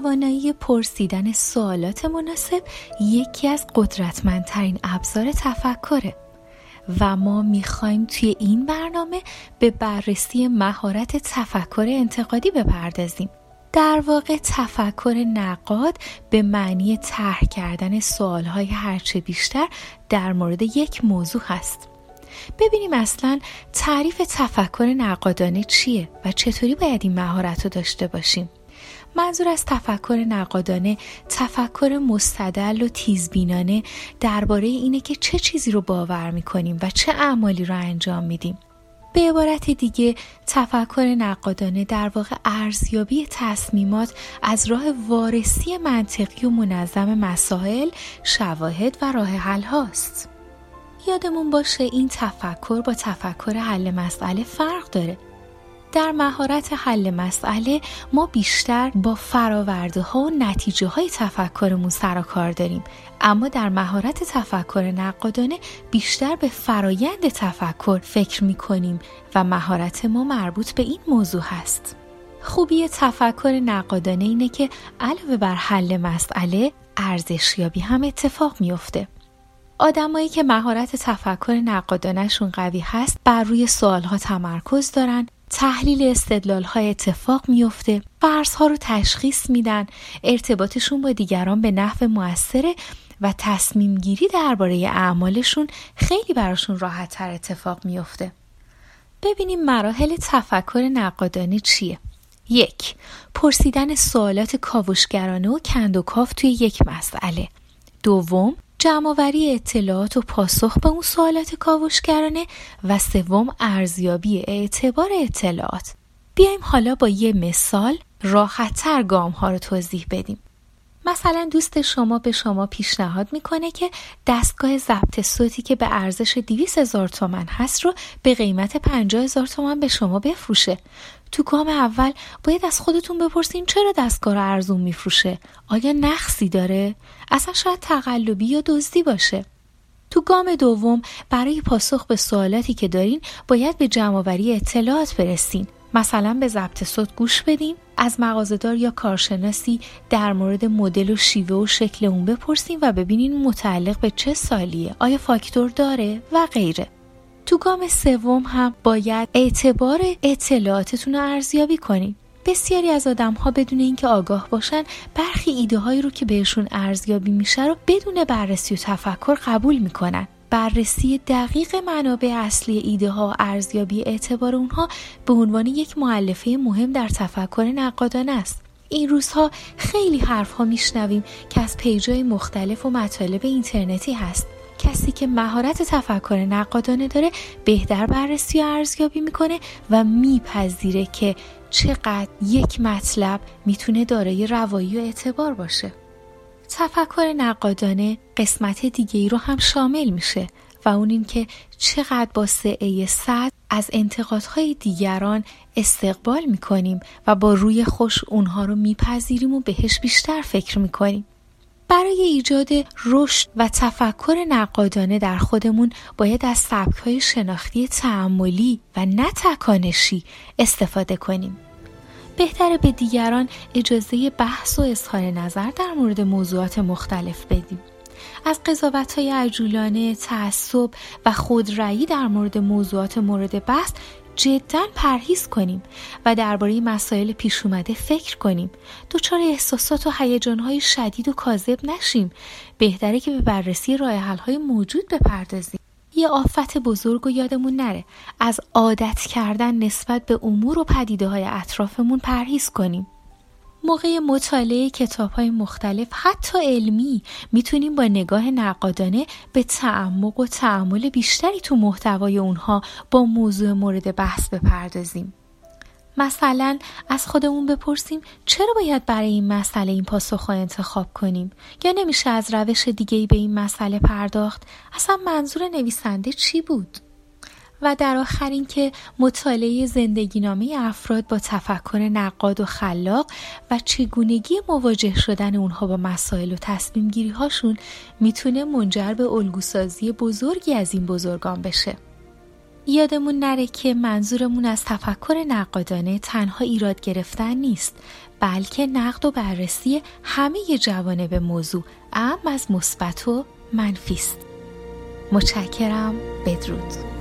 توانایی پرسیدن سوالات مناسب یکی از قدرتمندترین ابزار تفکره و ما می‌خوایم توی این برنامه به بررسی مهارت تفکر انتقادی بپردازیم. در واقع تفکر نقاد به معنی طرح کردن سوالهای هرچه بیشتر در مورد یک موضوع هست. ببینیم اصلا تعریف تفکر نقادانه چیه و چطوری باید این مهارت رو داشته باشیم. منظور از تفکر نقادانه تفکر مستدل و تیزبینانه درباره اینه که چه چیزی رو باور می‌کنیم و چه اعمالی رو انجام میدیم به عبارت دیگه تفکر نقادانه در واقع ارزیابی تصمیمات از راه وارسی منطقی و منظم مسائل، شواهد و راه حل هاست. یادمون باشه این تفکر با تفکر حل مسئله فرق داره در مهارت حل مسئله ما بیشتر با فراورده ها و نتیجه های تفکرمون سر کار داریم. اما در مهارت تفکر نقادانه بیشتر به فرایند تفکر فکر می کنیم و مهارت ما مربوط به این موضوع هست. خوبی تفکر نقادانه اینه که علاوه بر حل مسئله ارزشیابی هم اتفاق میافته. آدمایی که مهارت تفکر نقادانهشون قوی هست بر روی سوالها تمرکز دارن تحلیل استدلال های اتفاق میفته فرض ها رو تشخیص میدن. ارتباطشون با دیگران به نحو موثره و تصمیم گیری درباره اعمالشون خیلی براشون راحت تر اتفاق میفته ببینیم مراحل تفکر نقادانه چیه. یک پرسیدن سوالات کاوشگرانه و کندوکاف توی یک مسئله. دوم جمعآوری اطلاعات و پاسخ به اون سوالات کاوشگرانه و سوم ارزیابی اعتبار اطلاعات. بیایم حالا با یه مثال راحتتر گام ها رو توضیح بدیم. مثلا دوست شما به شما پیشنهاد می‌کنه که دستگاه ضبط صوتی که به ارزش 200 هزار تومن هست رو به قیمت 50 هزار تومن به شما بفروشه. تو گام اول باید از خودتون بپرسین چرا دستگاه رو ارزون میفروشه؟ آیا نقصی داره؟ اصلا شاید تقلبی یا دزدی باشه. تو گام دوم برای پاسخ به سوالاتی که دارین باید به جمعآوری اطلاعات برسین. مثلا به ضبط صوت گوش بدین از مغازهدار یا کارشناسی در مورد مدل و شیوه و شکل اون بپرسیم و ببینین متعلق به چه سالیه آیا فاکتور داره و غیره. تو گام سوم هم باید اعتبار اطلاعاتتون رو ارزیابی کنید بسیاری از آدم ها بدون اینکه آگاه باشن برخی ایده هایی رو که بهشون ارزیابی میشه رو بدون بررسی و تفکر قبول می‌کنن. بررسی دقیق منابع اصلی ایده ها ارزیابی اعتبار اونها به عنوان یک معلفه مهم در تفکر نقادانه است. این روزها خیلی حرف ها میشنویم که از پیجای مختلف و مطالب اینترنتی هست. کسی که مهارت تفکر نقادانه داره بهتر بررسی و ارزیابی می‌کنه و میپذیره که چقدر یک مطلب می‌تونه دارای روایی و اعتبار باشه. تفکر نقادانه قسمت دیگه ای رو هم شامل میشه و اون این که چقدر با سعه صد از انتقادهای دیگران استقبال می‌کنیم و با روی خوش اونها رو میپذیریم و بهش بیشتر فکر می‌کنیم برای ایجاد رشد و تفکر نقادانه در خودمون باید از سبکهای شناختی تعملی و نه تکانشی استفاده کنیم. بهتره به دیگران اجازه بحث و اظهار نظر در مورد موضوعات مختلف بدیم. از قضاوت های عجولانه، تعصب و خودرأیی در مورد موضوعات مورد بحث جدا پرهیز کنیم و درباره مسائل پیش اومده فکر کنیم. دچار احساسات و هیجانهای شدید و کاذب نشیم. بهتره که به بررسی راه های موجود بپردازیم. یه آفت بزرگ و یادمون نره. از عادت کردن نسبت به امور و پدیده های اطرافمون پرهیز کنیم. موقع مطالعه کتاب های مختلف حتی علمی می‌تونیم با نگاه نقادانه به تعمق و تعمل بیشتری تو محتوای اونها با موضوع مورد بحث بپردازیم. مثلا از خودمون بپرسیم چرا باید برای این مسئله این پاسخ انتخاب کنیم؟ یا نمیشه از روش دیگه به این مسئله پرداخت؟ اصلا منظور نویسنده چی بود؟ و در آخر اینکه مطالعه زندگی نامه افراد با تفکر نقاد و خلاق و چگونگی مواجه شدن اونها با مسائل و تصمیم گیری هاشون می‌تونه منجر به الگوسازی بزرگی از این بزرگان بشه. یادمون نره که منظورمون از تفکر نقادانه تنها ایراد گرفتن نیست بلکه نقد و بررسی همه جوانب موضوع ام از مثبت و منفی است. متشکرم بدرود